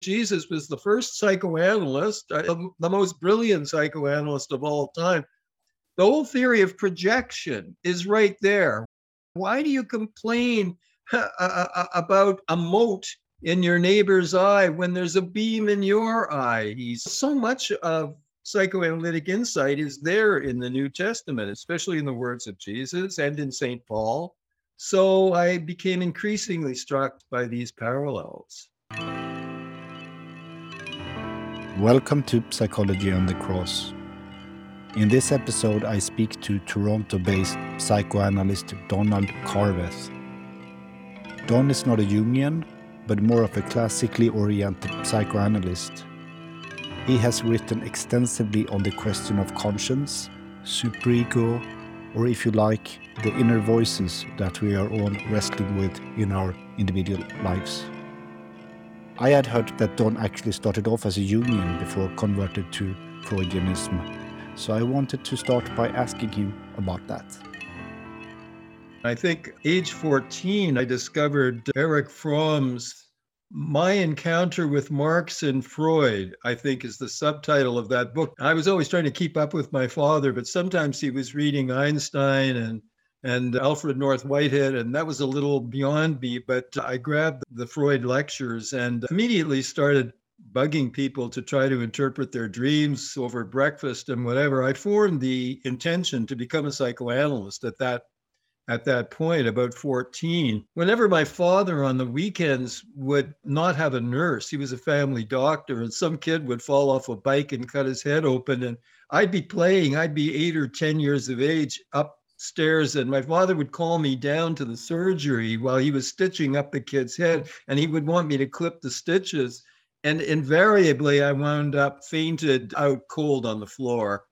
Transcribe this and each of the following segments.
Jesus was the first psychoanalyst, uh, the most brilliant psychoanalyst of all time. The whole theory of projection is right there. Why do you complain uh, uh, about a mote in your neighbor's eye when there's a beam in your eye? He's so much of psychoanalytic insight is there in the New Testament, especially in the words of Jesus and in St. Paul. So I became increasingly struck by these parallels. Welcome to Psychology on the Cross. In this episode, I speak to Toronto based psychoanalyst Donald Carveth. Don is not a Jungian, but more of a classically oriented psychoanalyst. He has written extensively on the question of conscience, superego, or if you like, the inner voices that we are all wrestling with in our individual lives. I had heard that Don actually started off as a Jungian before converted to Freudianism, so I wanted to start by asking him about that. I think age 14, I discovered Erich Fromm's My Encounter with Marx and Freud, I think is the subtitle of that book. I was always trying to keep up with my father, but sometimes he was reading Einstein and and Alfred North Whitehead, and that was a little beyond me. But I grabbed the Freud lectures and immediately started bugging people to try to interpret their dreams over breakfast and whatever. I formed the intention to become a psychoanalyst at that at that point, about 14. Whenever my father on the weekends would not have a nurse, he was a family doctor, and some kid would fall off a bike and cut his head open. And I'd be playing, I'd be eight or 10 years of age up stairs and my father would call me down to the surgery while he was stitching up the kid's head and he would want me to clip the stitches. And invariably i wound up fainted out cold on the floor.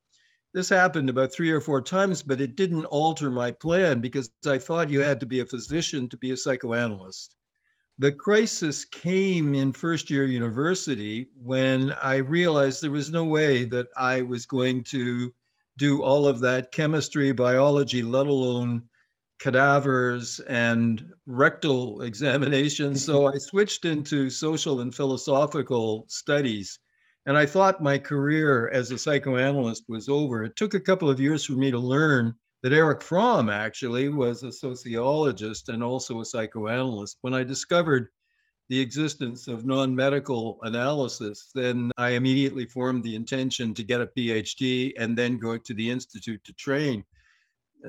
This happened about three or four times but it didn't alter my plan because i thought you had to be a physician to be a psychoanalyst. The crisis came in first year university when i realized there was no way that i was going to do all of that chemistry, biology, let alone cadavers and rectal examinations. So I switched into social and philosophical studies. And I thought my career as a psychoanalyst was over. It took a couple of years for me to learn that Erich Fromm actually was a sociologist and also a psychoanalyst. When I discovered the existence of non medical analysis, then I immediately formed the intention to get a PhD and then go to the Institute to train.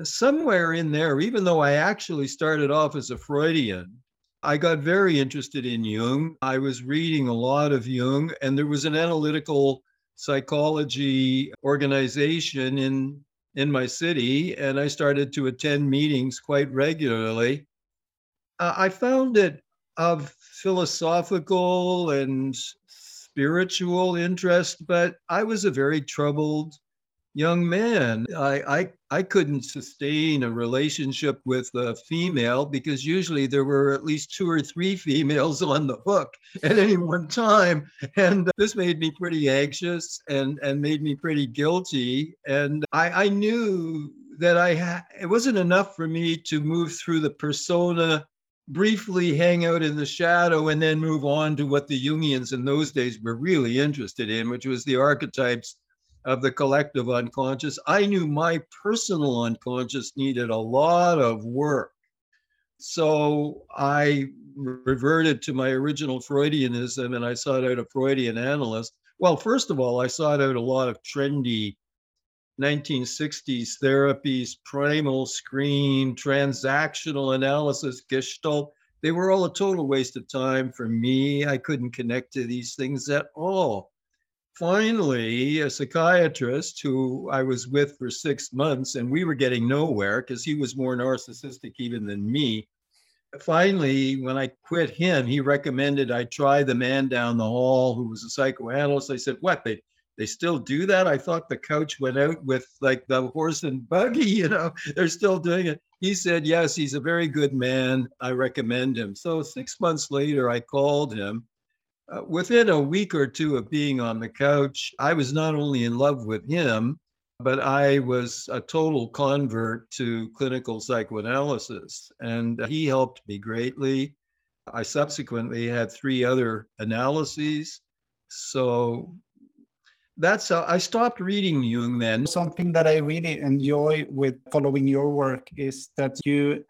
Somewhere in there, even though I actually started off as a Freudian, I got very interested in Jung. I was reading a lot of Jung, and there was an analytical psychology organization in in my city, and I started to attend meetings quite regularly. Uh, I found it of philosophical and spiritual interest, but I was a very troubled young man. I, I I couldn't sustain a relationship with a female because usually there were at least two or three females on the hook at any one time, and this made me pretty anxious and and made me pretty guilty. And I, I knew that I ha- it wasn't enough for me to move through the persona briefly hang out in the shadow and then move on to what the Jungians in those days were really interested in, which was the archetypes of the collective unconscious. I knew my personal unconscious needed a lot of work. So I reverted to my original Freudianism and I sought out a Freudian analyst. Well, first of all, I sought out a lot of trendy 1960s therapies, primal scream, transactional analysis, gestalt. They were all a total waste of time for me. I couldn't connect to these things at all. Finally, a psychiatrist who I was with for six months, and we were getting nowhere because he was more narcissistic even than me. Finally, when I quit him, he recommended I try the man down the hall who was a psychoanalyst. I said, What? They they still do that. I thought the coach went out with like the horse and buggy, you know, they're still doing it. He said, Yes, he's a very good man. I recommend him. So six months later, I called him. Uh, within a week or two of being on the couch, I was not only in love with him, but I was a total convert to clinical psychoanalysis. And he helped me greatly. I subsequently had three other analyses. So that's how I stopped reading Jung then. Something that I really enjoy with following your work is that you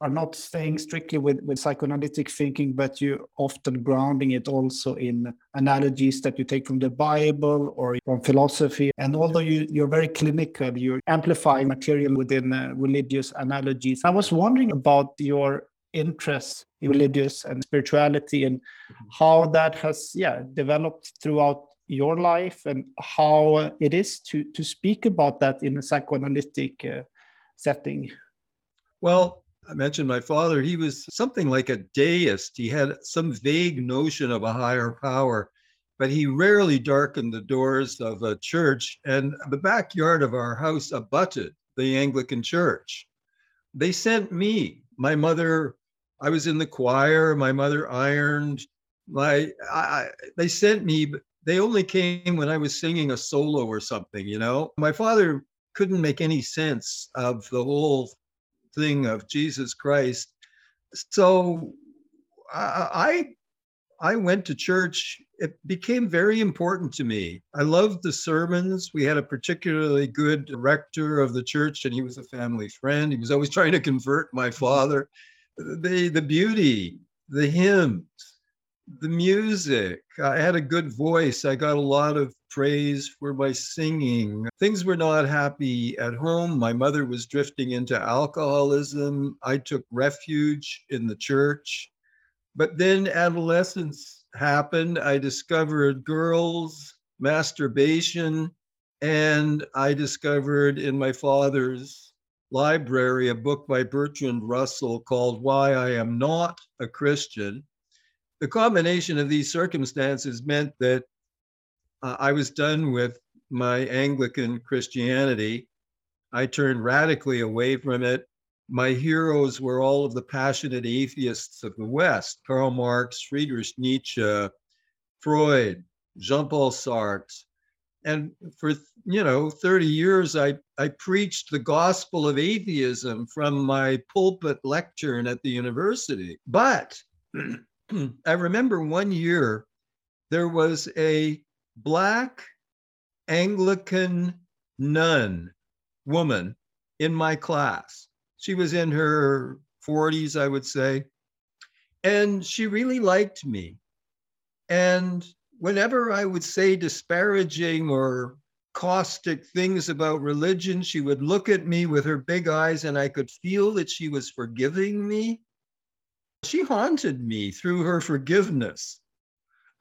are not staying strictly with, with psychoanalytic thinking, but you often grounding it also in analogies that you take from the Bible or from philosophy. And although you, you're very clinical, you're amplifying material within uh, religious analogies. I was wondering about your interest in religious and spirituality and how that has yeah developed throughout your life and how it is to to speak about that in a psychoanalytic uh, setting well I mentioned my father, he was something like a deist. He had some vague notion of a higher power, but he rarely darkened the doors of a church. And the backyard of our house abutted the Anglican church. They sent me, my mother, I was in the choir, my mother ironed. My, I, they sent me, they only came when I was singing a solo or something, you know? My father couldn't make any sense of the whole thing of Jesus Christ. So I I went to church. It became very important to me. I loved the sermons. We had a particularly good rector of the church, and he was a family friend. He was always trying to convert my father. The the beauty, the hymns, the music. I had a good voice. I got a lot of praise for my singing. Things were not happy at home. My mother was drifting into alcoholism. I took refuge in the church. But then adolescence happened. I discovered girls, masturbation, and I discovered in my father's library a book by Bertrand Russell called Why I Am Not a Christian the combination of these circumstances meant that uh, I was done with my Anglican Christianity. I turned radically away from it. My heroes were all of the passionate atheists of the West Karl Marx, Friedrich Nietzsche, Freud, Jean Paul Sartre. And for you know 30 years, I, I preached the gospel of atheism from my pulpit lectern at the university. But I remember one year there was a black Anglican nun woman in my class. She was in her 40s, I would say. And she really liked me. And whenever I would say disparaging or caustic things about religion, she would look at me with her big eyes, and I could feel that she was forgiving me she haunted me through her forgiveness.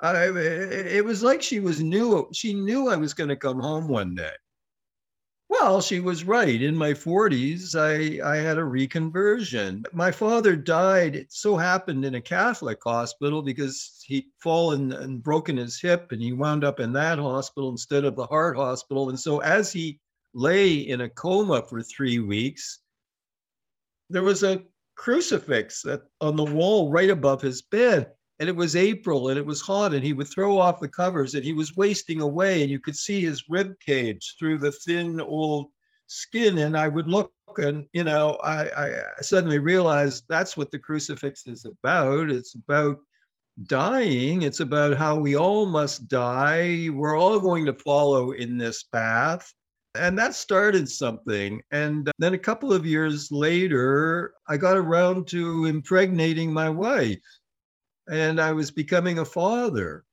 I, it was like she was new. She knew I was going to come home one day. Well, she was right. In my 40s, I, I had a reconversion. My father died, it so happened, in a Catholic hospital because he'd fallen and broken his hip, and he wound up in that hospital instead of the heart hospital. And so, as he lay in a coma for three weeks, there was a crucifix that, on the wall right above his bed. And it was April and it was hot, and he would throw off the covers and he was wasting away, and you could see his rib cage through the thin old skin. And I would look, and you know, I, I suddenly realized that's what the crucifix is about. It's about dying. It's about how we all must die. We're all going to follow in this path. And that started something. And then a couple of years later, I got around to impregnating my wife and I was becoming a father.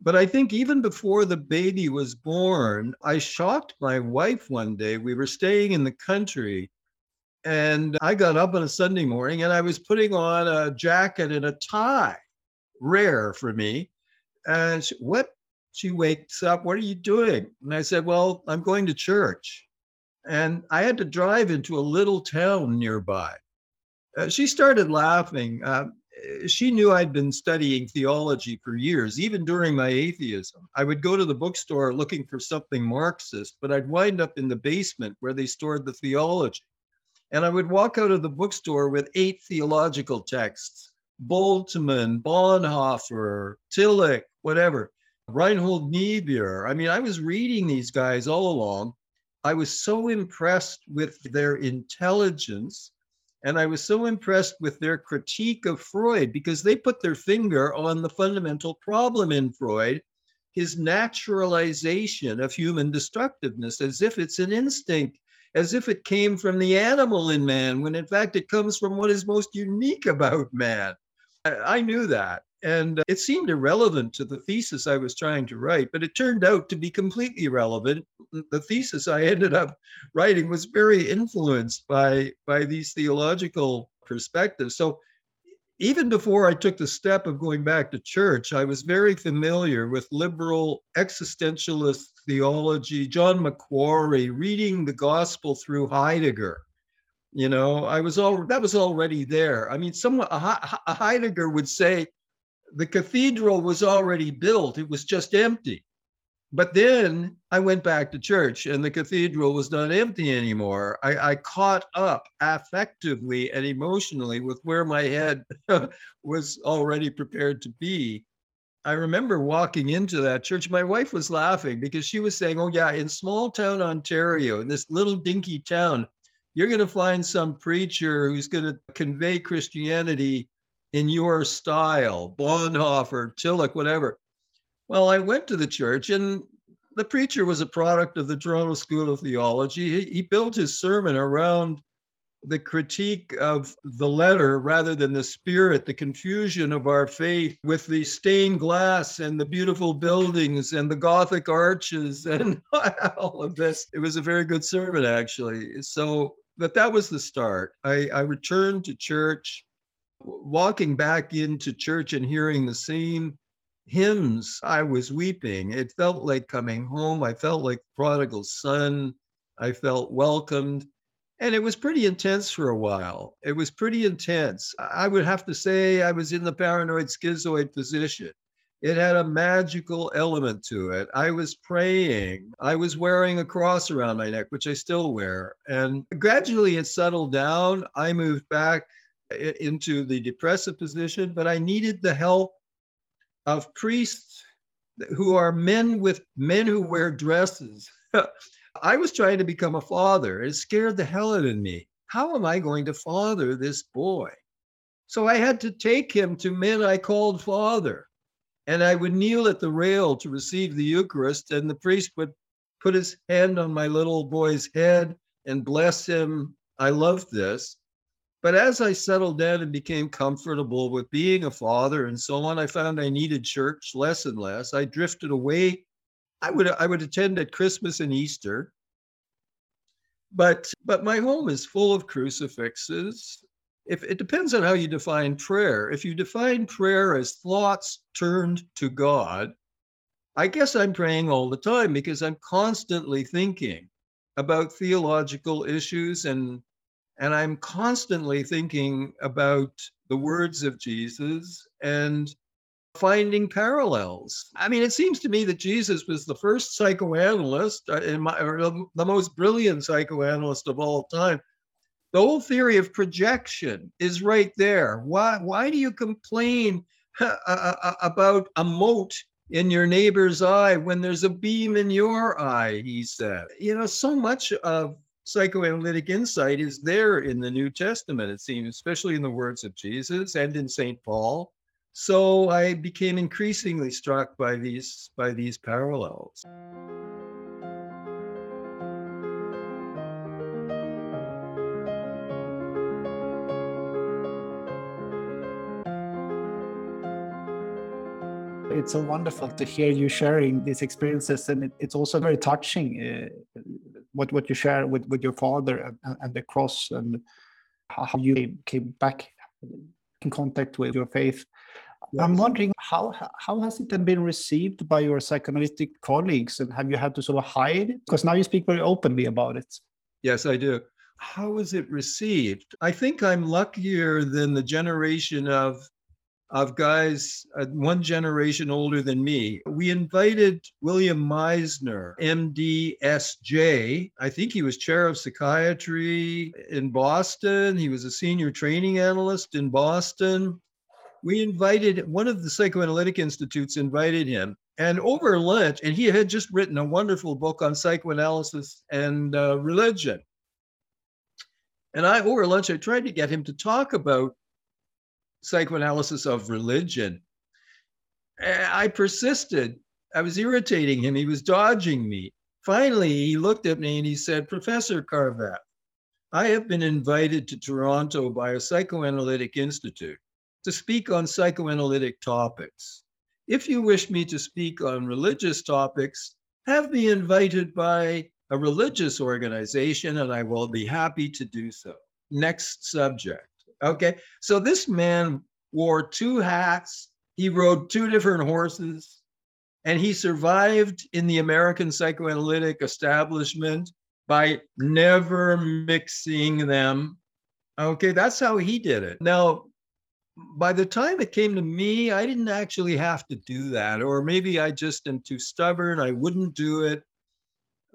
But I think even before the baby was born, I shocked my wife one day. We were staying in the country and I got up on a Sunday morning and I was putting on a jacket and a tie, rare for me. And she, what she wakes up, What are you doing? And I said, Well, I'm going to church. And I had to drive into a little town nearby. Uh, she started laughing. Uh, she knew I'd been studying theology for years, even during my atheism. I would go to the bookstore looking for something Marxist, but I'd wind up in the basement where they stored the theology. And I would walk out of the bookstore with eight theological texts Bultmann, Bonhoeffer, Tillich, whatever. Reinhold Niebuhr. I mean, I was reading these guys all along. I was so impressed with their intelligence And I was so impressed with their critique of Freud because they put their finger on the fundamental problem in Freud his naturalization of human destructiveness as if it's an instinct, as if it came from the animal in man, when in fact it comes from what is most unique about man. I, knew that. And uh, it seemed irrelevant to the thesis I was trying to write, but it turned out to be completely relevant. The thesis I ended up writing was very influenced by, by these theological perspectives. So even before I took the step of going back to church, I was very familiar with liberal existentialist theology, John Macquarrie, reading the gospel through Heidegger. You know, I was all that was already there. I mean, someone a, a Heidegger would say the cathedral was already built; it was just empty. But then I went back to church and the cathedral was not empty anymore. I, I caught up affectively and emotionally with where my head was already prepared to be. I remember walking into that church. My wife was laughing because she was saying, Oh, yeah, in small town Ontario, in this little dinky town, you're going to find some preacher who's going to convey Christianity in your style, Bonhoeffer, Tillich, whatever. Well, I went to the church, and the preacher was a product of the Toronto School of Theology. He, he built his sermon around the critique of the letter rather than the spirit, the confusion of our faith with the stained glass and the beautiful buildings and the Gothic arches and all of this. It was a very good sermon, actually. So, but that was the start. I, I returned to church, walking back into church and hearing the same hymns, I was weeping. It felt like coming home. I felt like prodigal son. I felt welcomed. And it was pretty intense for a while. It was pretty intense. I would have to say I was in the paranoid schizoid position. It had a magical element to it. I was praying. I was wearing a cross around my neck, which I still wear. And gradually it settled down. I moved back into the depressive position, but I needed the help of priests who are men with men who wear dresses. I was trying to become a father. It scared the hell out of me. How am I going to father this boy? So I had to take him to men I called father. And I would kneel at the rail to receive the Eucharist, and the priest would put his hand on my little boy's head and bless him. I loved this. But as I settled down and became comfortable with being a father and so on, I found I needed church less and less. I drifted away. I would I would attend at Christmas and Easter. But but my home is full of crucifixes. If it depends on how you define prayer. If you define prayer as thoughts turned to God, I guess I'm praying all the time because I'm constantly thinking about theological issues and and I'm constantly thinking about the words of Jesus and finding parallels. I mean, it seems to me that Jesus was the first psychoanalyst, uh, my, the most brilliant psychoanalyst of all time. The whole theory of projection is right there. Why, why do you complain uh, uh, uh, about a mote in your neighbor's eye when there's a beam in your eye? He said. You know, so much of psychoanalytic insight is there in the New Testament, it seems, especially in the words of Jesus and in St. Paul. So I became increasingly struck by these by these parallels. it's so wonderful to hear you sharing these experiences, and it, it's also very touching uh, what what you share with with your father and, and the cross and how you came back in contact with your faith. Yes. I'm wondering how how has it then been received by your psychoanalytic colleagues, and have you had to sort of hide it? Because now you speak very openly about it. Yes, I do. How was it received? I think I'm luckier than the generation of of guys uh, one generation older than me. We invited William Meissner, MDSJ. I think he was chair of psychiatry in Boston. He was a senior training analyst in Boston. We invited one of the psychoanalytic institutes invited him and over lunch and he had just written a wonderful book on psychoanalysis and uh, religion And I, over lunch, I tried to get him to talk about psychoanalysis of religion. Eh, I persisted. I was irritating him. He was dodging me. Finally, he looked at me and he said, Professor Carveth, I have been invited to Toronto by a psychoanalytic institute to speak on psychoanalytic topics. If you wish me to speak on religious topics, have me invited by a religious organization and I will be happy to do so. Next subject. Okay. So this man wore two hats, he rode two different horses, and he survived in the American psychoanalytic establishment by never mixing them. Okay, that's how he did it. Now, by the time it came to me, I didn't actually have to do that, or maybe I just am too stubborn. I wouldn't do it.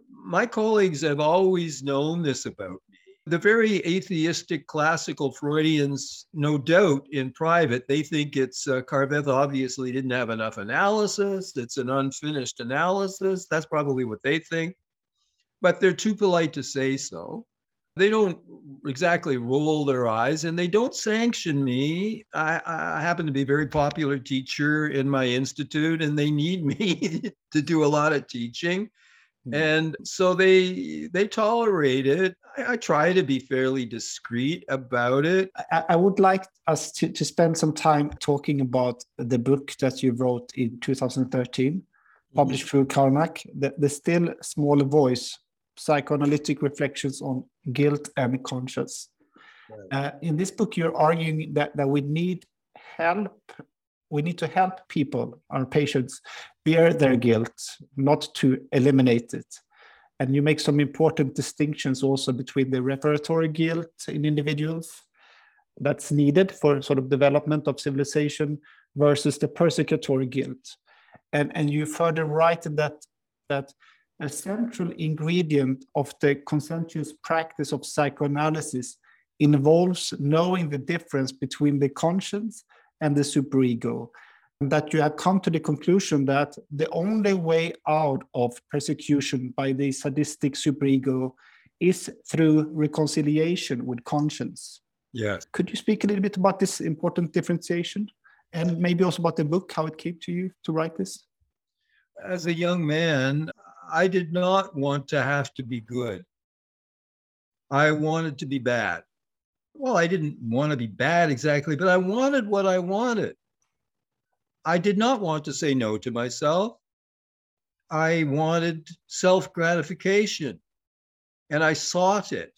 My colleagues have always known this about. The very atheistic classical Freudians, no doubt in private, they think it's uh, Carveth obviously didn't have enough analysis. It's an unfinished analysis. That's probably what they think but they're too polite to say so. They don't exactly roll their eyes and they don't sanction me. I, I happen to be a very popular teacher in my institute and they need me to do a lot of teaching. Hmm. And so they they tolerate it. I, I, try to be fairly discreet about it. I, I would like us to, to spend some time talking about the book that you wrote in 2013, mm-hmm. published mm-hmm. through Karnac, the, the Still Small Voice psychoanalytic reflections on guilt and conscience. Right. Uh, in this book, you're arguing that, that we need help. We need to help people, our patients, bear their guilt, not to eliminate it. And you make some important distinctions also between the reparatory guilt in individuals that's needed for sort of development of civilization versus the persecutory guilt. And, and you further write that, that a central ingredient of the conscientious practice of psychoanalysis involves knowing the difference between the conscience and the superego. That you have come to the conclusion that the only way out of persecution by the sadistic superego is through reconciliation with conscience. Yes. Could you speak a little bit about this important differentiation and maybe also about the book, how it came to you to write this? As a young man, I did not want to have to be good. I wanted to be bad. Well, I didn't want to be bad exactly, but I wanted what I wanted. I did not want to say no to myself. I wanted self gratification and I sought it.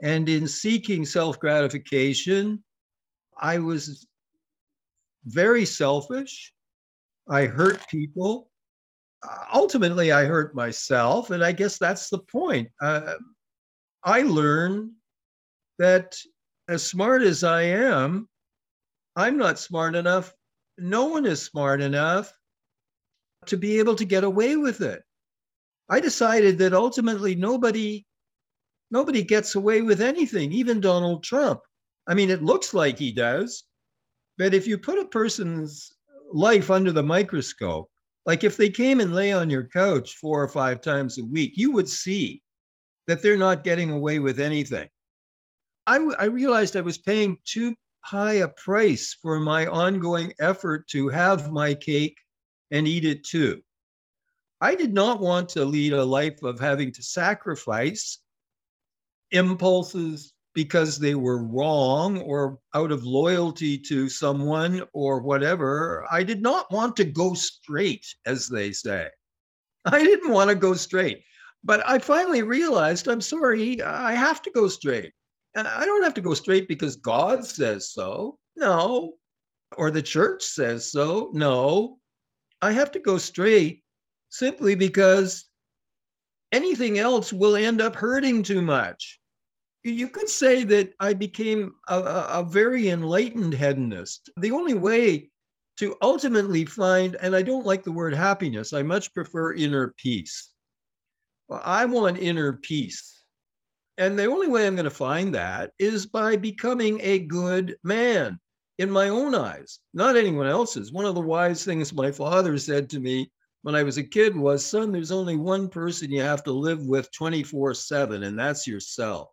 And in seeking self gratification, I was very selfish. I hurt people ultimately I hurt myself, and I guess that's the point. Uh, I learned that as smart as I am, I'm not smart enough. No one is smart enough to be able to get away with it. I decided that ultimately nobody nobody gets away with anything, even Donald Trump. I mean, it looks like he does, but if you put a person's life under the microscope, like if they came and lay on your couch four or five times a week, you would see that they're not getting away with anything. I, I realized I was paying too high a price for my ongoing effort to have my cake and eat it too. I did not want to lead a life of having to sacrifice impulses, because they were wrong or out of loyalty to someone or whatever. I did not want to go straight, as they say. I didn't want to go straight. But I finally realized I'm sorry, I have to go straight. I don't have to go straight because God says so. No. Or the church says so. No. I have to go straight simply because anything else will end up hurting too much you could say that I became a, a, very enlightened hedonist. The only way to ultimately find, and I don't like the word happiness, I much prefer inner peace. I want inner peace. And the only way I'm going to find that is by becoming a good man in my own eyes, not anyone else's. One of the wise things my father said to me when I was a kid was, son, there's only one person you have to live with 24 7, and that's yourself.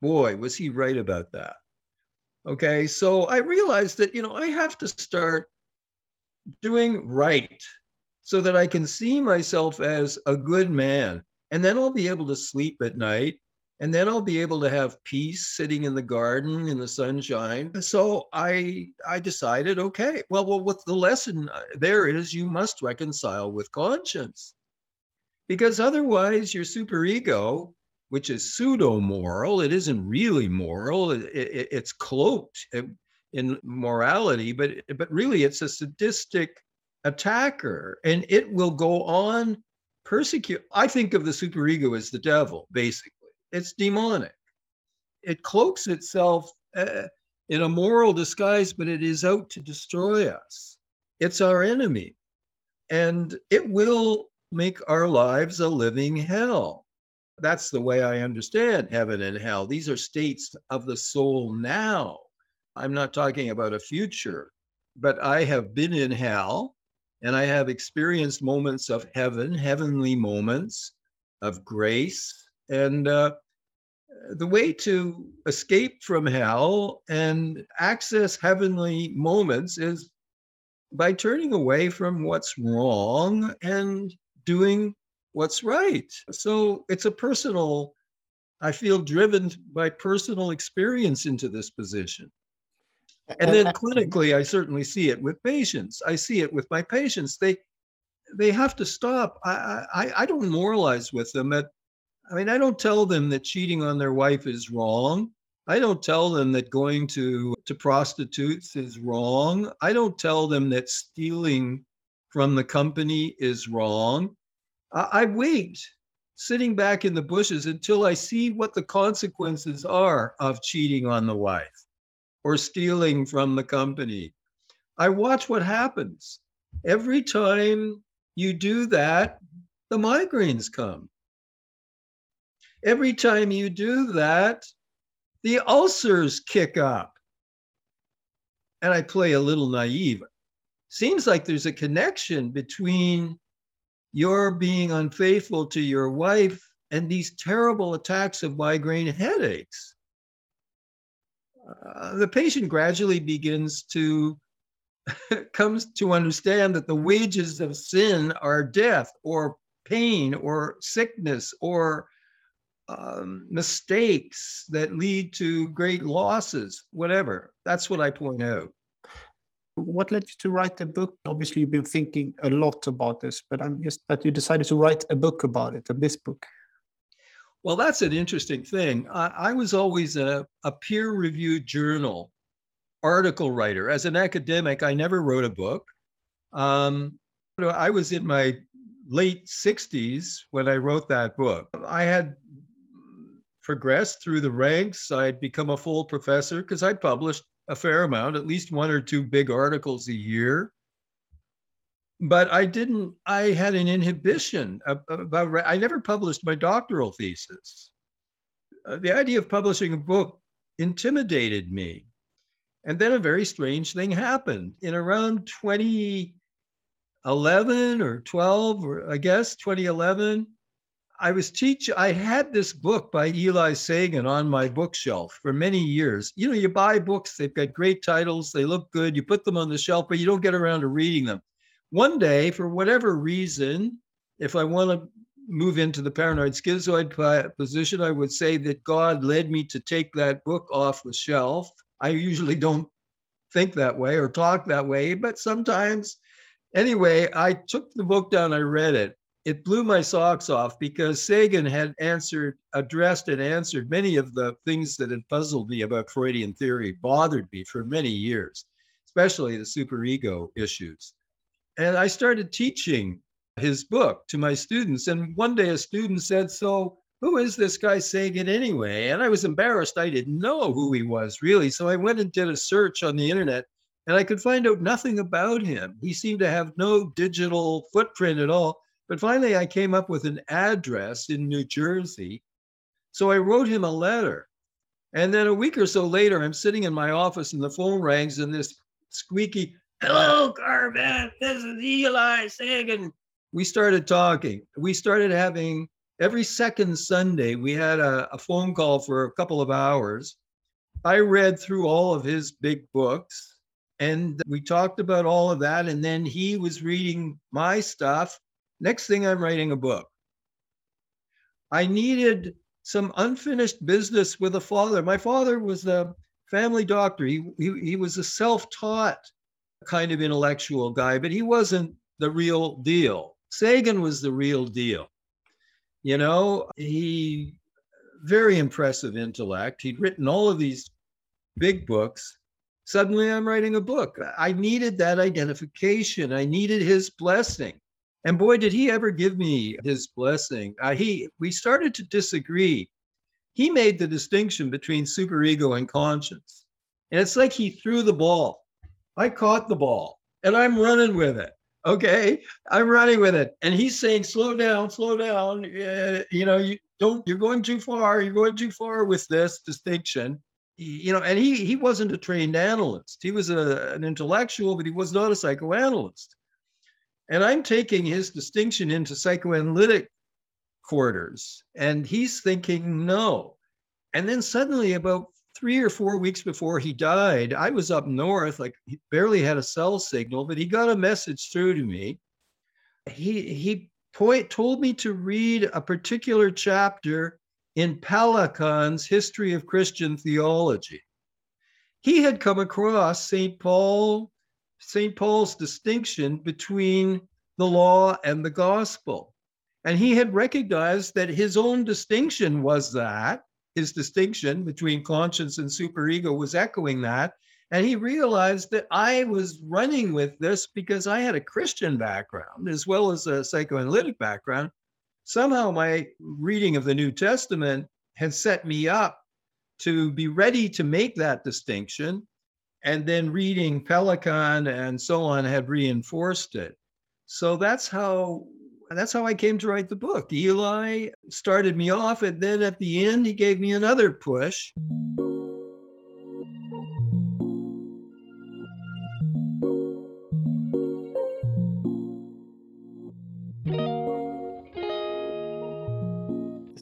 boy, was he right about that. Okay. So I realized that, you know, I have to start doing right so that I can see myself as a good man. And then I'll be able to sleep at night. And then I'll be able to have peace sitting in the garden in the sunshine. So I I decided, okay, well, well, what the lesson uh, there is you must reconcile with conscience. Because otherwise your superego, which is pseudo moral, it isn't really moral. It, it, it's cloaked in morality, but but really it's a sadistic attacker and it will go on persecute. I think of the superego as the devil, basically. It's demonic. It cloaks itself uh, in a moral disguise, but it is out to destroy us. It's our enemy. And it will make our lives a living hell. That's the way I understand heaven and hell. These are states of the soul now. I'm not talking about a future, but I have been in hell and I have experienced moments of heaven, heavenly moments of grace. And uh, the way to escape from hell and access heavenly moments is by turning away from what's wrong and doing what's right. So it's a personal, I feel driven by personal experience into this position. And then clinically, I certainly see it with patients. I see it with my patients. They they have to stop. I I, I don't moralize with them. That I mean, I don't tell them that cheating on their wife is wrong. I don't tell them that going to to prostitutes is wrong. I don't tell them that stealing from the company is wrong. I, I wait sitting back in the bushes until I see what the consequences are of cheating on the wife or stealing from the company. I watch what happens. Every time you do that, the migraines come. Every time you do that, the ulcers kick up. And I play a little naive. Seems like there's a connection between your being unfaithful to your wife and these terrible attacks of migraine headaches. Uh, the patient gradually begins to comes to understand that the wages of sin are death or pain or sickness or um, mistakes that lead to great losses, whatever. That's what I point out. What led you to write a book? Obviously, you've been thinking a lot about this, but I'm just that you decided to write a book about it, a this book. Well, that's an interesting thing. I, I was always a, a peer reviewed journal article writer. As an academic, I never wrote a book. Um, I was in my late 60s when I wrote that book. I had progressed through the ranks. I'd become a full professor because I published a fair amount, at least one or two big articles a year but I didn't, I had an inhibition about, I never published my doctoral thesis. Uh, the idea of publishing a book intimidated me. And then a very strange thing happened. In around 2011 or 12, or I guess 2011, I was teach. I had this book by Eli Sagan on my bookshelf for many years. You know, you buy books, they've got great titles, they look good, you put them on the shelf, but you don't get around to reading them one day, for whatever reason, if I want to move into the paranoid schizoid position, I would say that God led me to take that book off the shelf. I usually don't think that way or talk that way, but sometimes, anyway, I took the book down, I read it. It blew my socks off because Sagan had answered, addressed, and answered many of the things that had puzzled me about Freudian theory, bothered me for many years, especially the superego issues. And I started teaching his book to my students. And one day a student said, So, who is this guy Sagan anyway? And I was embarrassed. I didn't know who he was really. So I went and did a search on the internet and I could find out nothing about him. He seemed to have no digital footprint at all. But finally, I came up with an address in New Jersey. So I wrote him a letter. And then a week or so later, I'm sitting in my office and the phone rings and this squeaky, Hello, Carmen. This is Eli Sagan. We started talking. We started having every second Sunday, we had a, a phone call for a couple of hours. I read through all of his big books and we talked about all of that. And then he was reading my stuff. Next thing, I'm writing a book. I needed some unfinished business with a father. My father was a family doctor. He, he, he was a self taught kind of intellectual guy, but he wasn't the real deal. Sagan was the real deal. You know, he very impressive intellect. He'd written all of these big books. Suddenly I'm writing a book. I needed that identification. I needed his blessing. And boy, did he ever give me his blessing. Uh, he we started to disagree. He made the distinction between superego and conscience. And it's like he threw the ball. I caught the ball and I'm running with it. Okay. I'm running with it. And he's saying, slow down, slow down. Uh, you know, you don't, you're going too far. You're going too far with this distinction. You know, and he he wasn't a trained analyst. He was a, an intellectual, but he was not a psychoanalyst. And I'm taking his distinction into psychoanalytic quarters. And he's thinking, no. And then suddenly, about three or four weeks before he died, I was up north, like he barely had a cell signal, but he got a message through to me. He he point told me to read a particular chapter in Pelikan's History of Christian Theology. He had come across St. Paul, St. Paul's distinction between the law and the gospel. And he had recognized that his own distinction was that his distinction between conscience and superego was echoing that. And he realized that I was running with this because I had a Christian background as well as a psychoanalytic background. Somehow my reading of the New Testament had set me up to be ready to make that distinction. And then reading Pelikan and so on had reinforced it. So that's how that's how I came to write the book. Eli started me off, and then at the end, he gave me another push.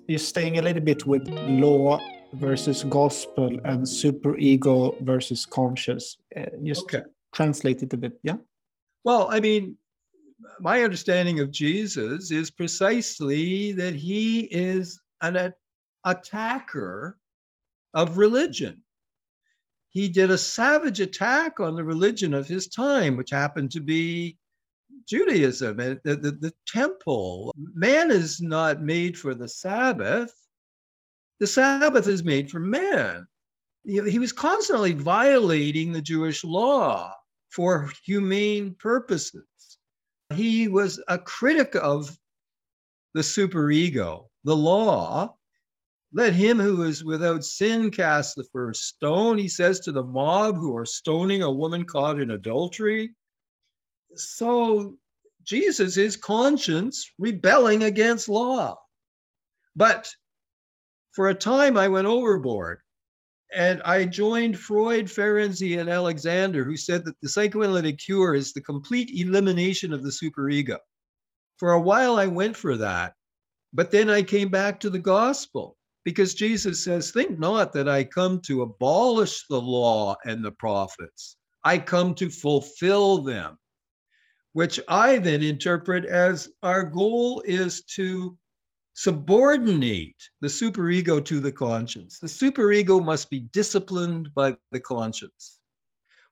You're staying a little bit with law versus gospel and superego versus conscience. Uh, just okay. translate it a bit, yeah? Well, I mean, my understanding of Jesus is precisely that he is an attacker of religion. He did a savage attack on the religion of his time, which happened to be Judaism, the, the, the temple. Man is not made for the Sabbath. The Sabbath is made for man. He was constantly violating the Jewish law for humane purposes he was a critic of the superego, the law. Let him who is without sin cast the first stone, he says to the mob who are stoning a woman caught in adultery. So Jesus is conscience rebelling against law. But for a time, I went overboard and I joined Freud, Ferenczi, and Alexander, who said that the psychoanalytic cure is the complete elimination of the superego. For a while, I went for that. But then I came back to the gospel because Jesus says, Think not that I come to abolish the law and the prophets, I come to fulfill them, which I then interpret as our goal is to subordinate the superego to the conscience. The superego must be disciplined by the conscience.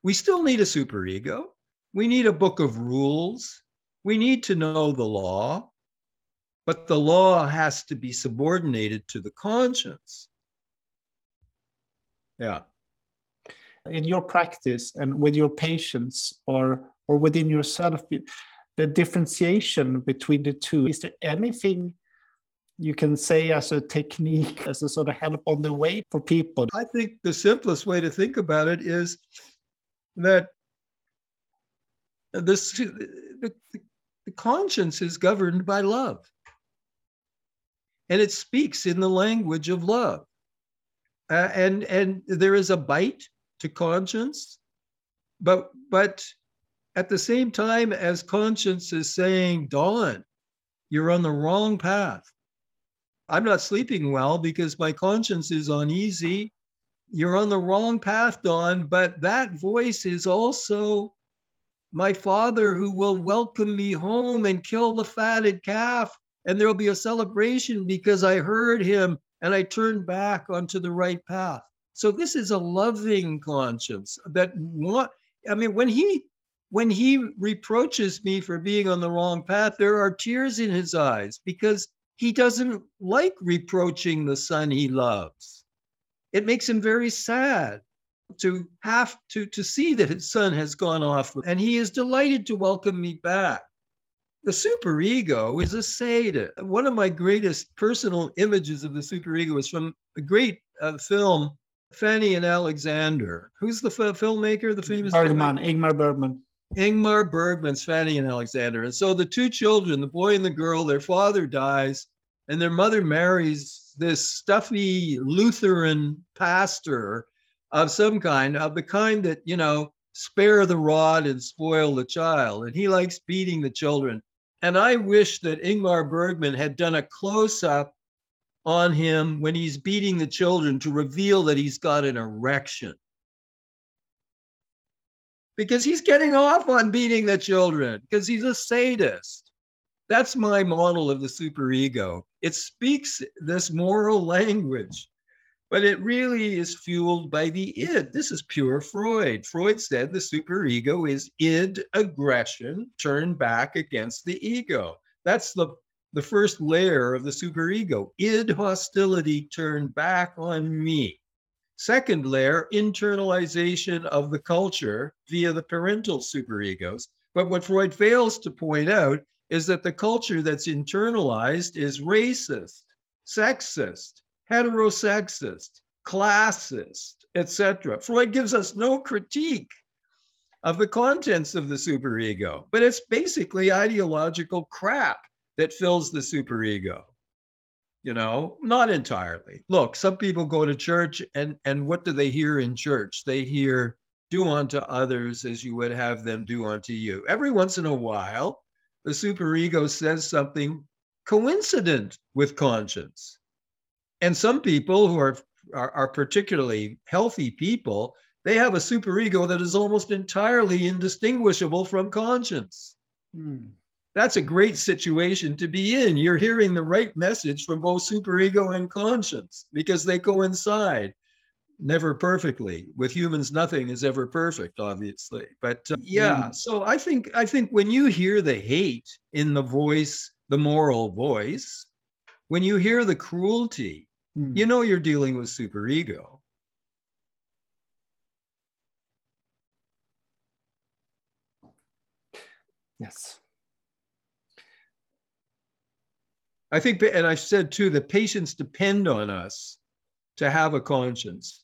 We still need a superego. We need a book of rules. We need to know the law, but the law has to be subordinated to the conscience. Yeah. In your practice and with your patients or or within yourself, the differentiation between the two, is there anything you can say as a technique, as a sort of help on the way for people? I think the simplest way to think about it is that this, the, the conscience is governed by love. And it speaks in the language of love. Uh, and and there is a bite to conscience, but but at the same time, as conscience is saying, Don, you're on the wrong path I'm not sleeping well because my conscience is uneasy. You're on the wrong path, Don, but that voice is also my father who will welcome me home and kill the fatted calf. And there'll be a celebration because I heard him and I turned back onto the right path. So this is a loving conscience that want, I mean, when he when he reproaches me for being on the wrong path, there are tears in his eyes because he doesn't like reproaching the son he loves. It makes him very sad to have to to see that his son has gone off and he is delighted to welcome me back the superego is a sadist one of my greatest personal images of the superego is from a great uh, film fanny and alexander who's the f- filmmaker the famous Bergman, Ingmar Bergman. Ingmar bergman's fanny and alexander and so the two children the boy and the girl their father dies and their mother marries this stuffy lutheran pastor of some kind, of the kind that, you know, spare the rod and spoil the child. And he likes beating the children. And I wish that Ingmar Bergman had done a close up on him when he's beating the children to reveal that he's got an erection. Because he's getting off on beating the children, because he's a sadist. That's my model of the superego. It speaks this moral language but it really is fueled by the id. This is pure Freud. Freud said the superego is id aggression turned back against the ego. That's the, the first layer of the superego. Id hostility turned back on me. Second layer, internalization of the culture via the parental superegos. But what Freud fails to point out is that the culture that's internalized is racist, sexist, heterosexist, classist, etc. Freud gives us no critique of the contents of the superego, but it's basically ideological crap that fills the superego. You know, not entirely. Look, some people go to church and and what do they hear in church? They hear do unto others as you would have them do unto you. Every once in a while, the superego says something coincident with conscience and some people who are, are, are particularly healthy people, they have a superego that is almost entirely indistinguishable from conscience. Hmm. That's a great situation to be in. You're hearing the right message from both superego and conscience because they coincide never perfectly with humans nothing is ever perfect obviously but uh, yeah so i think i think when you hear the hate in the voice the moral voice when you hear the cruelty Mm. You know you're dealing with superego. Yes. I think, and I said too, the patients depend on us to have a conscience.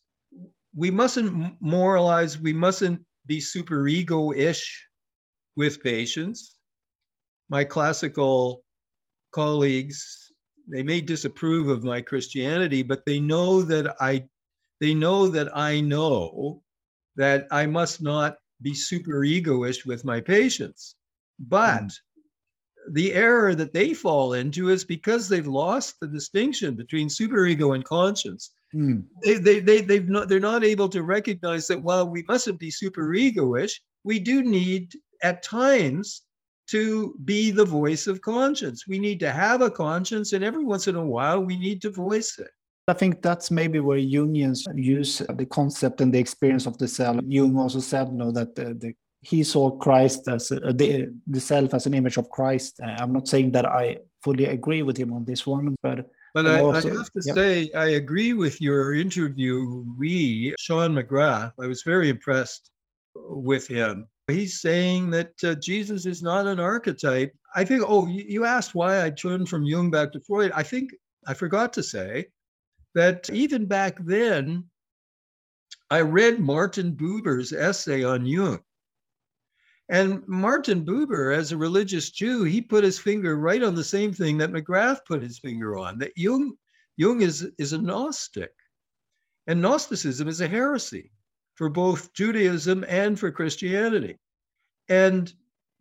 We mustn't moralize, we mustn't be super ego ish with patients. My classical colleagues they may disapprove of my Christianity, but they know that I they know that I know that I must not be super egoish with my patients. But mm. The error that they fall into is because they've lost the distinction between superego and conscience. Mm. They, they, they, they've not, they're not able to recognize that while we mustn't be super egoish, we do need at times to be the voice of conscience. We need to have a conscience, and every once in a while, we need to voice it. I think that's maybe where Jungians use the concept and the experience of the self. Jung also said, no, that the, the, he saw Christ as the, the self as an image of Christ. Uh, I'm not saying that I fully agree with him on this one, but but I, also, I, have to yep. say, I agree with your interviewee, Sean McGrath. I was very impressed with him. He's saying that uh, Jesus is not an archetype. I think, oh, you asked why I turned from Jung back to Freud. I think I forgot to say that even back then, I read Martin Buber's essay on Jung. And Martin Buber, as a religious Jew, he put his finger right on the same thing that McGrath put his finger on that Jung, Jung is, is a Gnostic. And Gnosticism is a heresy for both Judaism and for Christianity. And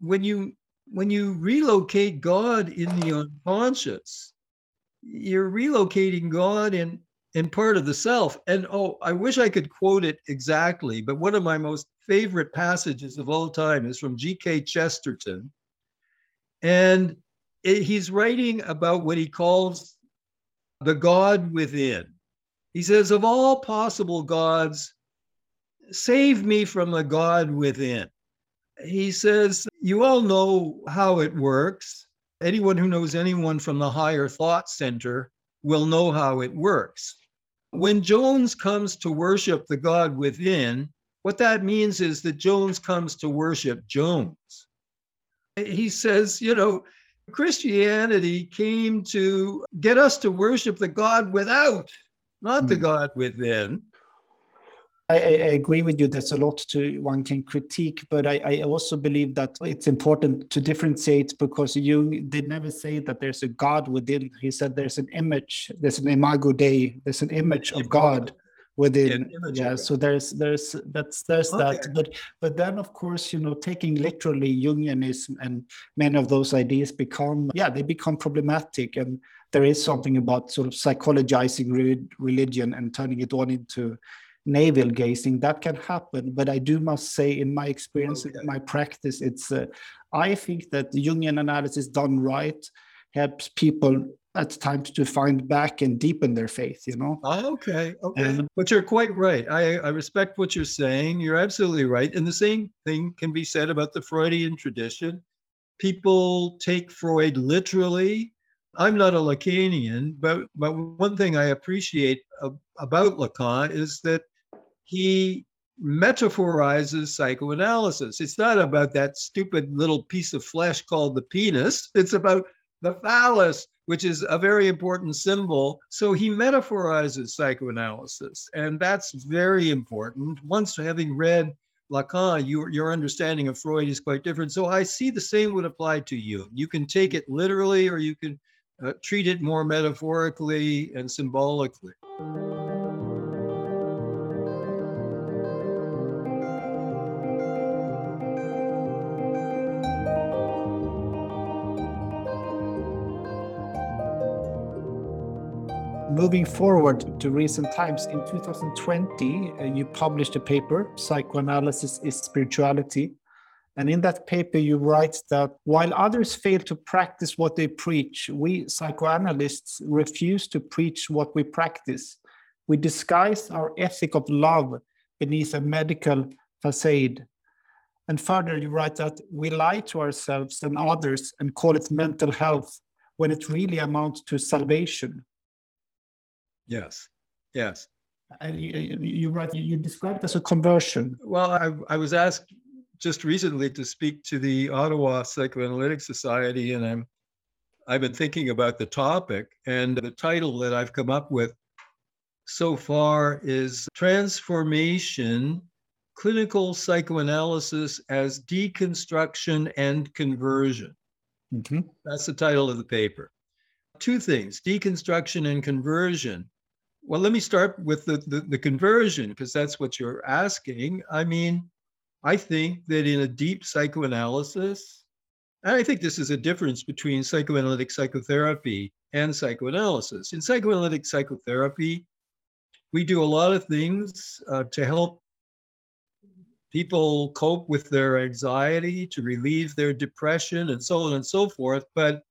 when you when you relocate God in the unconscious, you're relocating God in in part of the self. And oh, I wish I could quote it exactly, but one of my most favorite passages of all time is from G.K. Chesterton. And it, he's writing about what he calls the God within. He says, Of all possible gods, save me from the God within. He says, You all know how it works. Anyone who knows anyone from the higher thought center will know how it works. When Jones comes to worship the God within, what that means is that Jones comes to worship Jones. He says, you know, Christianity came to get us to worship the God without, not the Hmm. God within. I, I I agree with you. There's a lot to one can critique, but I, I also believe that it's important to differentiate because Jung did never say that there's a God within. He said there's an image, there's an imago Dei, there's an image of God within. An image of Yeah, so there's there's that's there's Okay. that. But but then of course, you know, taking literally Jungianism and many of those ideas become yeah, they become problematic and there is something about sort of psychologizing re- religion and turning it on into navel gazing that can happen but i do must say in my experience Okay. in my practice it's uh, i think that the jungian analysis done right helps people at times to find back and deepen their faith you know okay, okay. And- but you're quite right. I, I respect what you're saying. You're absolutely right. And the same thing can be said about the Freudian tradition. People take Freud literally. I'm not a Lacanian, but, but one thing I appreciate about Lacan is that he metaphorizes psychoanalysis. It's not about that stupid little piece of flesh called the penis. It's about the phallus, which is a very important symbol. So he metaphorizes psychoanalysis, and that's very important. Once having read Lacan, your, your understanding of Freud is quite different. So I see the same would apply to you. You can take it literally, or you can uh, treat it more metaphorically and symbolically. Moving forward to recent times in 2020 uh, you published a paper psychoanalysis is spirituality. And in that paper you write that while others fail to practice what they preach we psychoanalysts refuse to preach what we practice. We disguise our ethic of love beneath a medical facade. And further you write that we lie to ourselves and others and call it mental health when it really amounts to salvation Yes, yes. and you, you, you write you describe it as a conversion Well, I, I was asked just recently to speak to the Ottawa Psychoanalytic Society, and I'm I've been thinking about the topic, and the title that I've come up with so far is Transformation Clinical Psychoanalysis as Deconstruction and Conversion. Mhm. That's the title of the paper. Two things deconstruction and conversion. Well, let me start with the, the, the conversion, because that's what you're asking. I mean, I think that in a deep psychoanalysis, and I think this is a difference between psychoanalytic psychotherapy and psychoanalysis. In psychoanalytic psychotherapy, we do a lot of things uh, to help people cope with their anxiety, to relieve their depression, and so on and so forth. But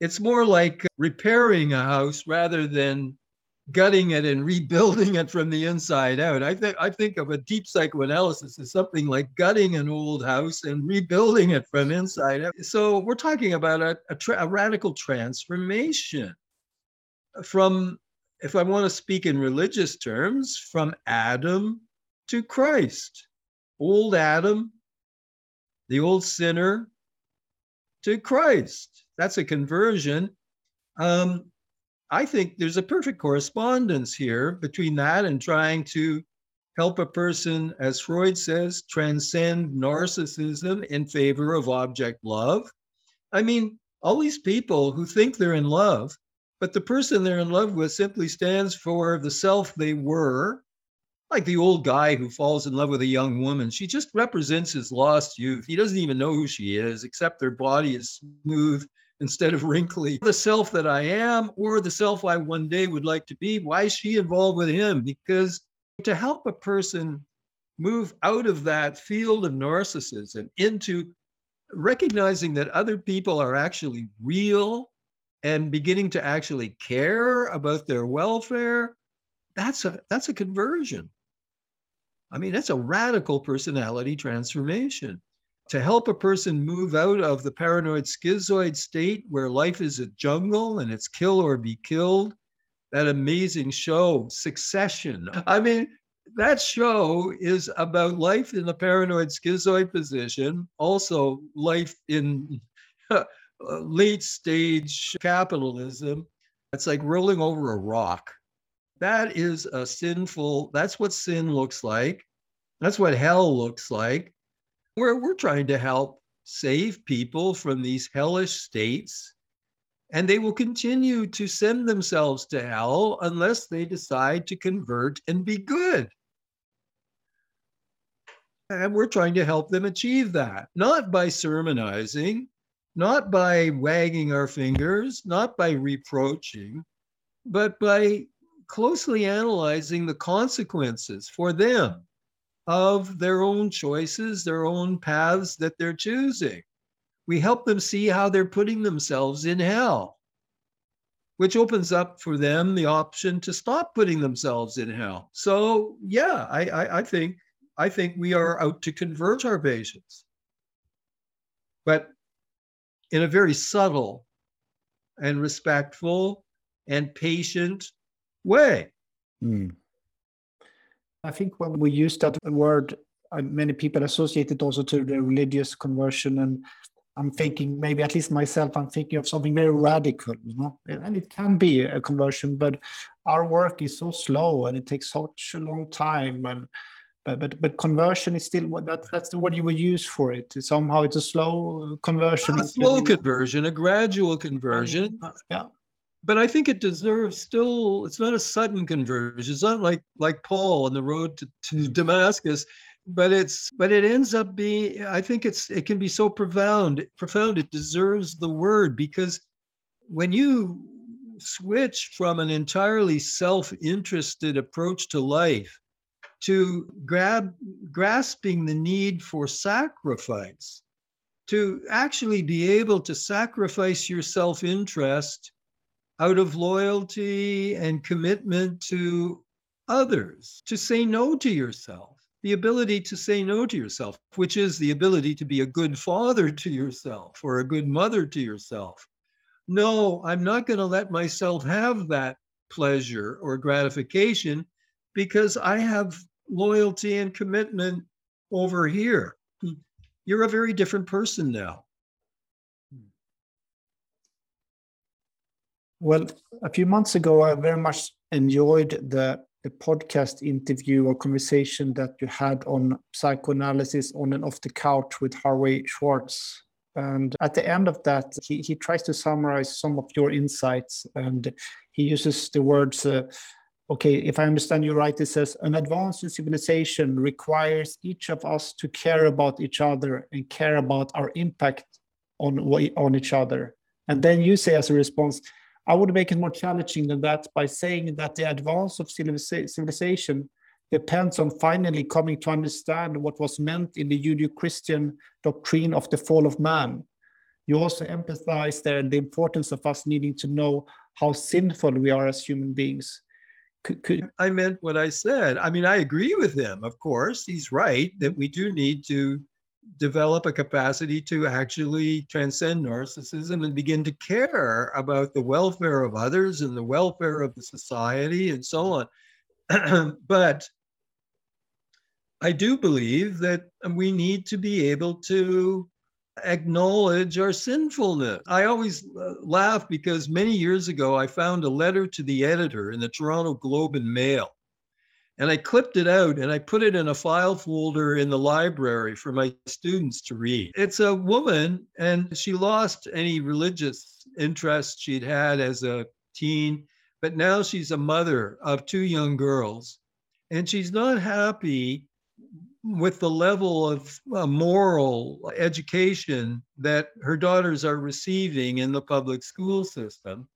it's more like repairing a house rather than gutting it and rebuilding it from the inside out. I think I think of a deep psychoanalysis as something like gutting an old house and rebuilding it from inside out. So we're talking about a, a, tra- a radical transformation from, if I want to speak in religious terms, from Adam to Christ. Old Adam, the old sinner, to Christ. That's a conversion. Um, I think there's a perfect correspondence here between that and trying to help a person, as Freud says, transcend narcissism in favor of object love. I mean, all these people who think they're in love, but the person they're in love with simply stands for the self they were, like the old guy who falls in love with a young woman. She just represents his lost youth. He doesn't even know who she is, except their body is smooth instead of wrinkly, the self that I am or the self I one day would like to be. Why is she involved with him? Because to help a person move out of that field of narcissism into recognizing that other people are actually real and beginning to actually care about their welfare that's a that's a conversion i mean that's a radical personality transformation to help a person move out of the paranoid schizoid state where life is a jungle and it's kill or be killed that amazing show succession i mean that show is about life in the paranoid schizoid position, also life in uh, late stage capitalism. It's like rolling over a rock. That is a sinful, that's what sin looks like. That's what hell looks like. Where we're trying to help save people from these hellish states. And they will continue to send themselves to hell unless they decide to convert and be good. And we're trying to help them achieve that, not by sermonizing, not by wagging our fingers, not by reproaching, but by closely analyzing the consequences for them of their own choices, their own paths that they're choosing. We help them see how they're putting themselves in hell, which opens up for them the option to stop putting themselves in hell. So, yeah, I, I, I think I think we are out to convert our patients, but in a very subtle and respectful and patient way. Mm. I think when we use that word, uh, many people associate it also to the religious conversion. And I'm thinking, maybe at least myself, I'm thinking of something very radical, you know, and it can be a conversion, but our work is so slow and it takes such a long time. And but but but conversion is still what that that's the what you would use for it. Somehow it's a slow conversion. A slow conversion, a gradual conversion. Yeah. But I think it deserves still. It's not a sudden conversion. It's not like like Paul on the road to, to Damascus, but it's but it ends up being. I think it's it can be so profound. Profound. It deserves the word because when you switch from an entirely self-interested approach to life to grab grasping the need for sacrifice to actually be able to sacrifice your self-interest out of loyalty and commitment to others to say no to yourself the ability to say no to yourself which is the ability to be a good father to yourself or a good mother to yourself no i'm not going to let myself have that pleasure or gratification because I have loyalty and commitment over here. You're a very different person now. Well, a few months ago, I very much enjoyed the, the podcast interview or conversation that you had on psychoanalysis on and off the couch with Harvey Schwartz. And at the end of that, he, he tries to summarize some of your insights and he uses the words uh, okay, if I understand you right, it says an advanced civilization requires each of us to care about each other and care about our impact on on each other. And then you say as a response, I would make it more challenging than that by saying that the advance of civilization depends on finally coming to understand what was meant in the Judeo-Christian doctrine of the fall of man. You also emphasize there the importance of us needing to know how sinful we are as human beings could, could, I meant what I said. I mean, I agree with him, of course. He's right that we do need to develop a capacity to actually transcend narcissism and begin to care about the welfare of others and the welfare of the society and so on. but I do believe that we need to be able to acknowledge our sinfulness. I always uh, laugh because many years ago I found a letter to the editor in the Toronto Globe and Mail. And I clipped it out and I put it in a file folder in the library for my students to read. It's a woman, and she lost any religious interest she'd had as a teen, but now she's a mother of two young girls. And she's not happy with the level of uh, moral education that her daughters are receiving in the public school system.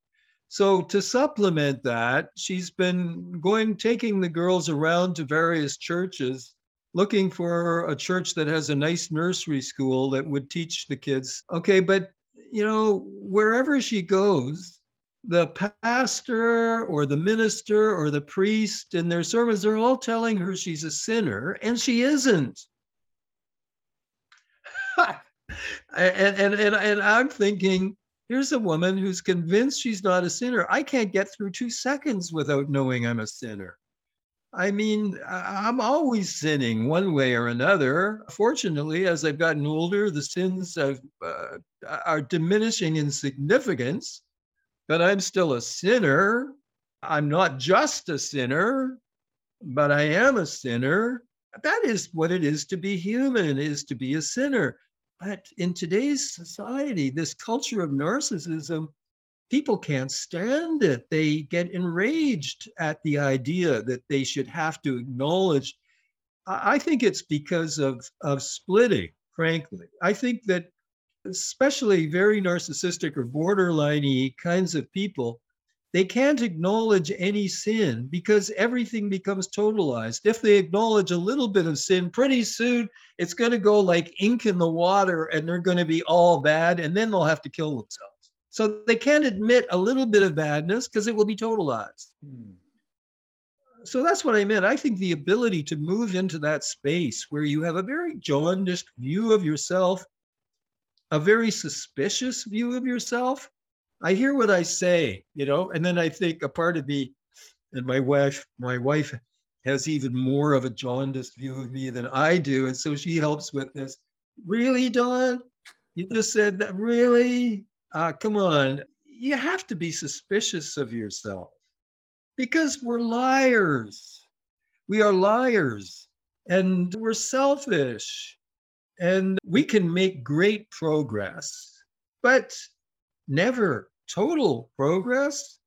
So to supplement that, she's been going taking the girls around to various churches looking for a church that has a nice nursery school that would teach the kids. Okay, but you know, wherever she goes, the pastor or the minister or the priest in their sermons are all telling her she's a sinner, and she isn't. and, and, and, and I'm thinking, here's a woman who's convinced she's not a sinner. I can't get through two seconds without knowing I'm a sinner. I mean, I'm always sinning one way or another. Fortunately, as I've gotten older, the sins have, uh, are diminishing in significance, but I'm still a sinner. I'm not just a sinner, but I am a sinner. That is what it is to be human, is to be a sinner. But in today's society, this culture of narcissism, people can't stand it. They get enraged at the idea that they should have to acknowledge. I think it's because of, of splitting, frankly. I think that especially very narcissistic or borderline kinds of people, they can't acknowledge any sin because everything becomes totalized. If they acknowledge a little bit of sin, pretty soon it's going to go like ink in the water and they're going to be all bad and then they'll have to kill themselves. So they can't admit a little bit of badness because it will be totalized. Hmm. So that's what I meant. I think the ability to move into that space where you have a very jaundiced view of yourself, a very suspicious view of yourself, I hear what I say, you know, and then I think a part of me and my wife, my wife has even more of a jaundiced view of me than I do. And so she helps with this. Really, Don? You just said that really? Uh, come on. You have to be suspicious of yourself because we're liars. We are liars and we're selfish and we can make great progress, but never total progress.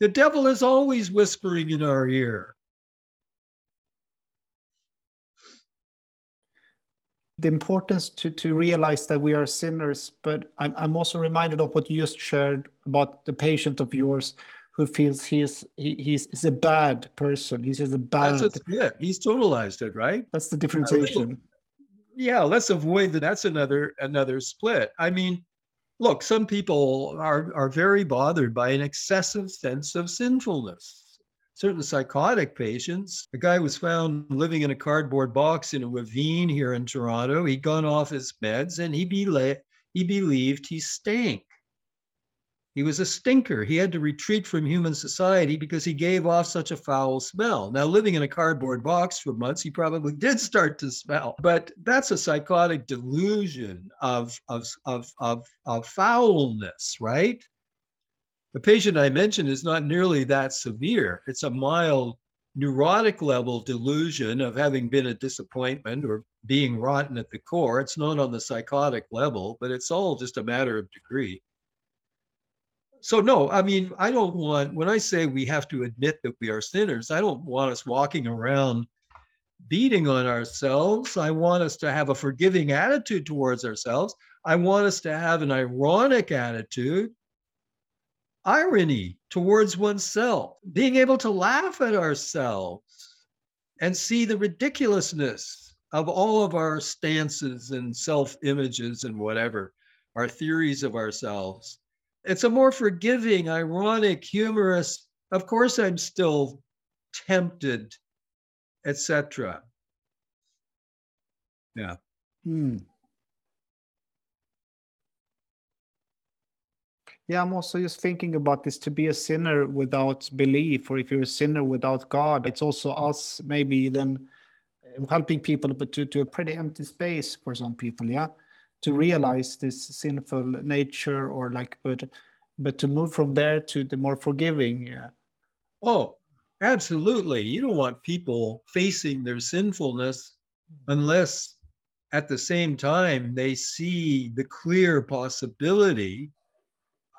The devil is always whispering in our ear. The importance to, to realize that we are sinners, but I'm, I'm also reminded of what you just shared about the patient of yours who feels he's he, he's, he's a bad person. He's just a bad. That's it. He's totalized it, right? That's the differentiation. Yeah, let's avoid that. That's another another split. I mean, look, some people are, are very bothered by an excessive sense of sinfulness. Certain psychotic patients, a guy was found living in a cardboard box in a ravine here in Toronto. He'd gone off his meds and he, be- he believed he stank. He was a stinker. He had to retreat from human society because he gave off such a foul smell. Now, living in a cardboard box for months, he probably did start to smell, but that's a psychotic delusion of, of, of, of, of foulness, right? The patient I mentioned is not nearly that severe. It's a mild neurotic level delusion of having been a disappointment or being rotten at the core. It's not on the psychotic level, but it's all just a matter of degree so no, I mean, I don't want when I say we have to admit that we are sinners, I don't want us walking around beating on ourselves. I want us to have a forgiving attitude towards ourselves. I want us to have an ironic attitude, irony towards oneself, being able to laugh at ourselves and see the ridiculousness of all of our stances and self images and whatever, our theories of ourselves it's a more forgiving, ironic, humorous. Of course, I'm still tempted, etc. Yeah. Hmm. Yeah, I'm also just thinking about this to be a sinner without belief, or if you're a sinner without God, it's also us maybe then helping people, but to, to a pretty empty space for some people. Yeah to realize this sinful nature or like but but to move from there to the more forgiving yeah. Oh absolutely. You don't want people facing their sinfulness unless at the same time they see the clear possibility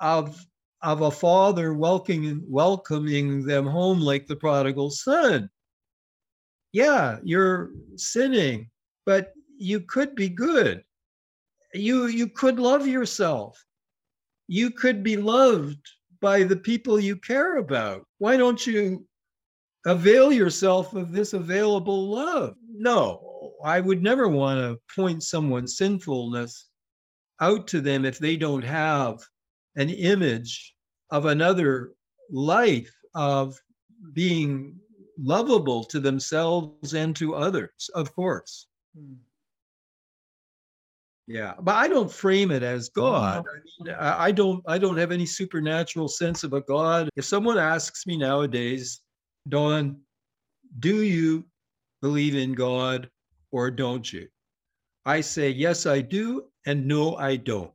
of of a father welcoming welcoming them home like the prodigal son. Yeah, you're sinning, but you could be good. You you could love yourself. You could be loved by the people you care about. Why don't you avail yourself of this available love? No, I would never want to point someone's sinfulness out to them if they don't have an image of another life of being lovable to themselves and to others, of course. Mm. Yeah, but I don't frame it as God. Uh-huh. I, mean, I I don't. I don't have any supernatural sense of a God. If someone asks me nowadays, Don, do you believe in God or don't you? I say yes, I do, and no, I don't.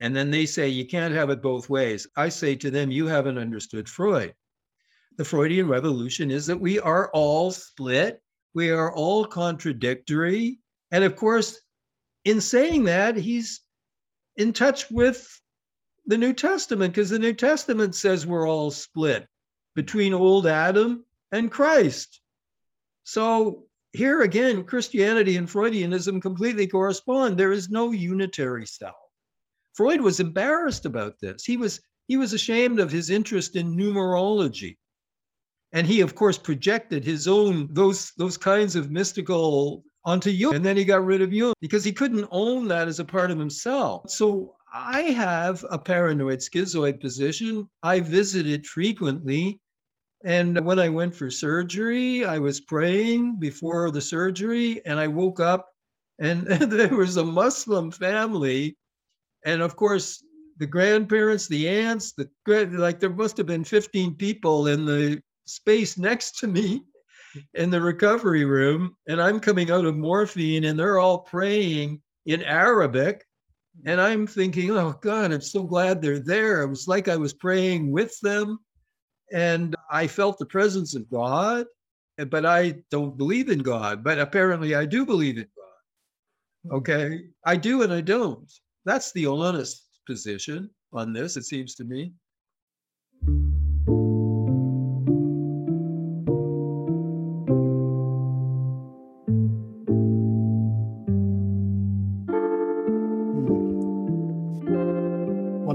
And then they say you can't have it both ways. I say to them, you haven't understood Freud. The Freudian revolution is that we are all split, we are all contradictory, and of course in saying that, he's in touch with the New Testament because the New Testament says we're all split between old Adam and Christ. So here again, Christianity and Freudianism completely correspond. There is no unitary self. Freud was embarrassed about this. He was he was ashamed of his interest in numerology. And he, of course, projected his own those those kinds of mystical onto you. And then he got rid of you because he couldn't own that as a part of himself. So I have a paranoid schizoid position. I visit it frequently. And when I went for surgery, I was praying before the surgery and I woke up and there was a Muslim family. And of course, the grandparents, the aunts, the like there must have been 15 people in the space next to me in the recovery room and I'm coming out of morphine and they're all praying in Arabic. And I'm thinking, oh God, I'm so glad they're there. It was like I was praying with them and I felt the presence of God, but I don't believe in God. But apparently I do believe in God. Hmm. Okay. I do and I don't. That's the honest position on this, it seems to me.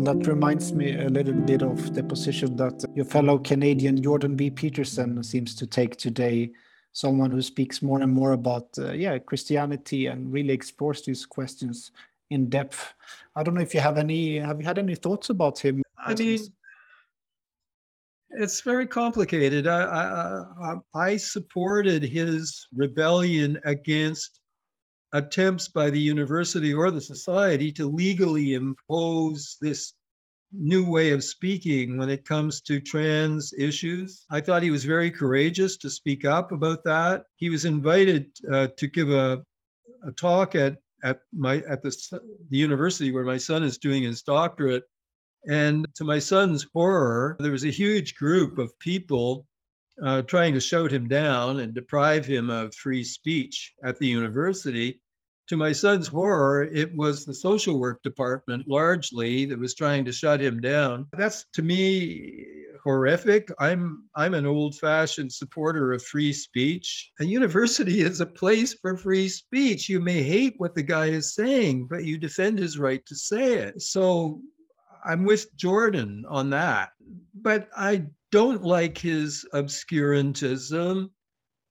That reminds me a little bit of the position that your fellow Canadian Jordan B. Peterson seems to take today. Someone who speaks more and more about, uh, yeah, Christianity and really explores these questions in depth. I don't know if you have any. Have you had any thoughts about him? I mean, it's very complicated. I, I, I supported his rebellion against attempts by the university or the society to legally impose this new way of speaking when it comes to trans issues. I thought he was very courageous to speak up about that. He was invited uh, to give a, a talk at at my at the, the university where my son is doing his doctorate and to my son's horror, there was a huge group of people uh, trying to shout him down and deprive him of free speech at the university. To my son's horror, it was the social work department largely that was trying to shut him down. That's to me horrific. I'm I'm an old-fashioned supporter of free speech. A university is a place for free speech. You may hate what the guy is saying, but you defend his right to say it. So I'm with Jordan on that, but I don't like his obscurantism.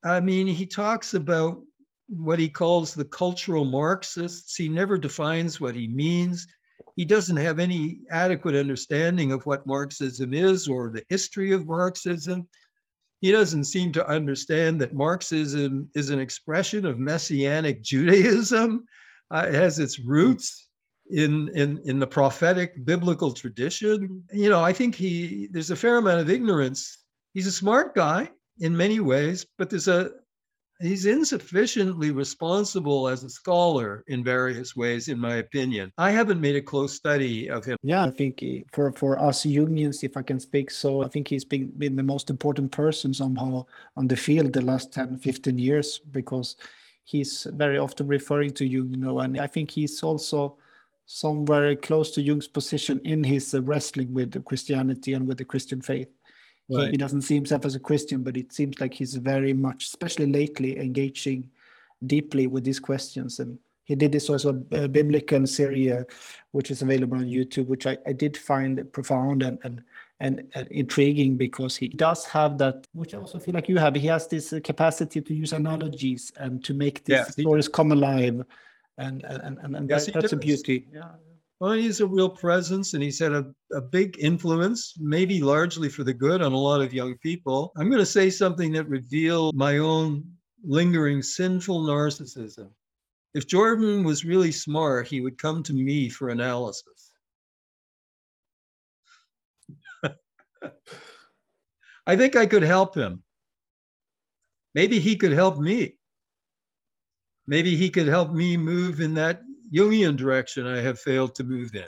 I mean, he talks about what he calls the cultural Marxists. He never defines what he means. He doesn't have any adequate understanding of what Marxism is or the history of Marxism. He doesn't seem to understand that Marxism is an expression of Messianic Judaism. Uh, it has its roots in in in the prophetic biblical tradition you know i think he there's a fair amount of ignorance. He's a smart guy in many ways but there's a he's insufficiently responsible as a scholar in various ways in my opinion. I haven't made a close study of him. Yeah i think eh, for for us Jungians if i can speak so i think he's been, been the most important person somehow on the field the last 10 15 years because he's very often referring to you you know and i think he's also somewhere close to Jung's position in his uh, wrestling with Christianity and with the Christian faith. he, Right. he doesn't see himself as a Christian, but it seems like he's very much, especially lately, engaging deeply with these questions. And he did this also uh, biblical series, which is available on YouTube, which I, I did find profound and, and and, and intriguing because he does have that, which I also feel like you have. He has this uh, capacity to use analogies and to make these Yes, he stories come alive, and and and, and Yes, that- he that's a beauty. Yeah. Well, he's a real presence and he's had a, a big influence, maybe largely for the good, on a lot of young people. I'm going to say something that revealed my own lingering sinful narcissism. If Jordan was really smart, he would come to me for analysis. I think I could help him. Maybe he could help me. Maybe he could help me move in that Jungian direction I have failed to move in.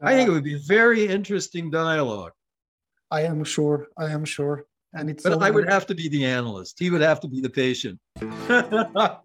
I think it Uh, would be a very interesting dialogue, I am sure. I am sure. And it's but so- I would have to be the analyst. He would have to be the patient.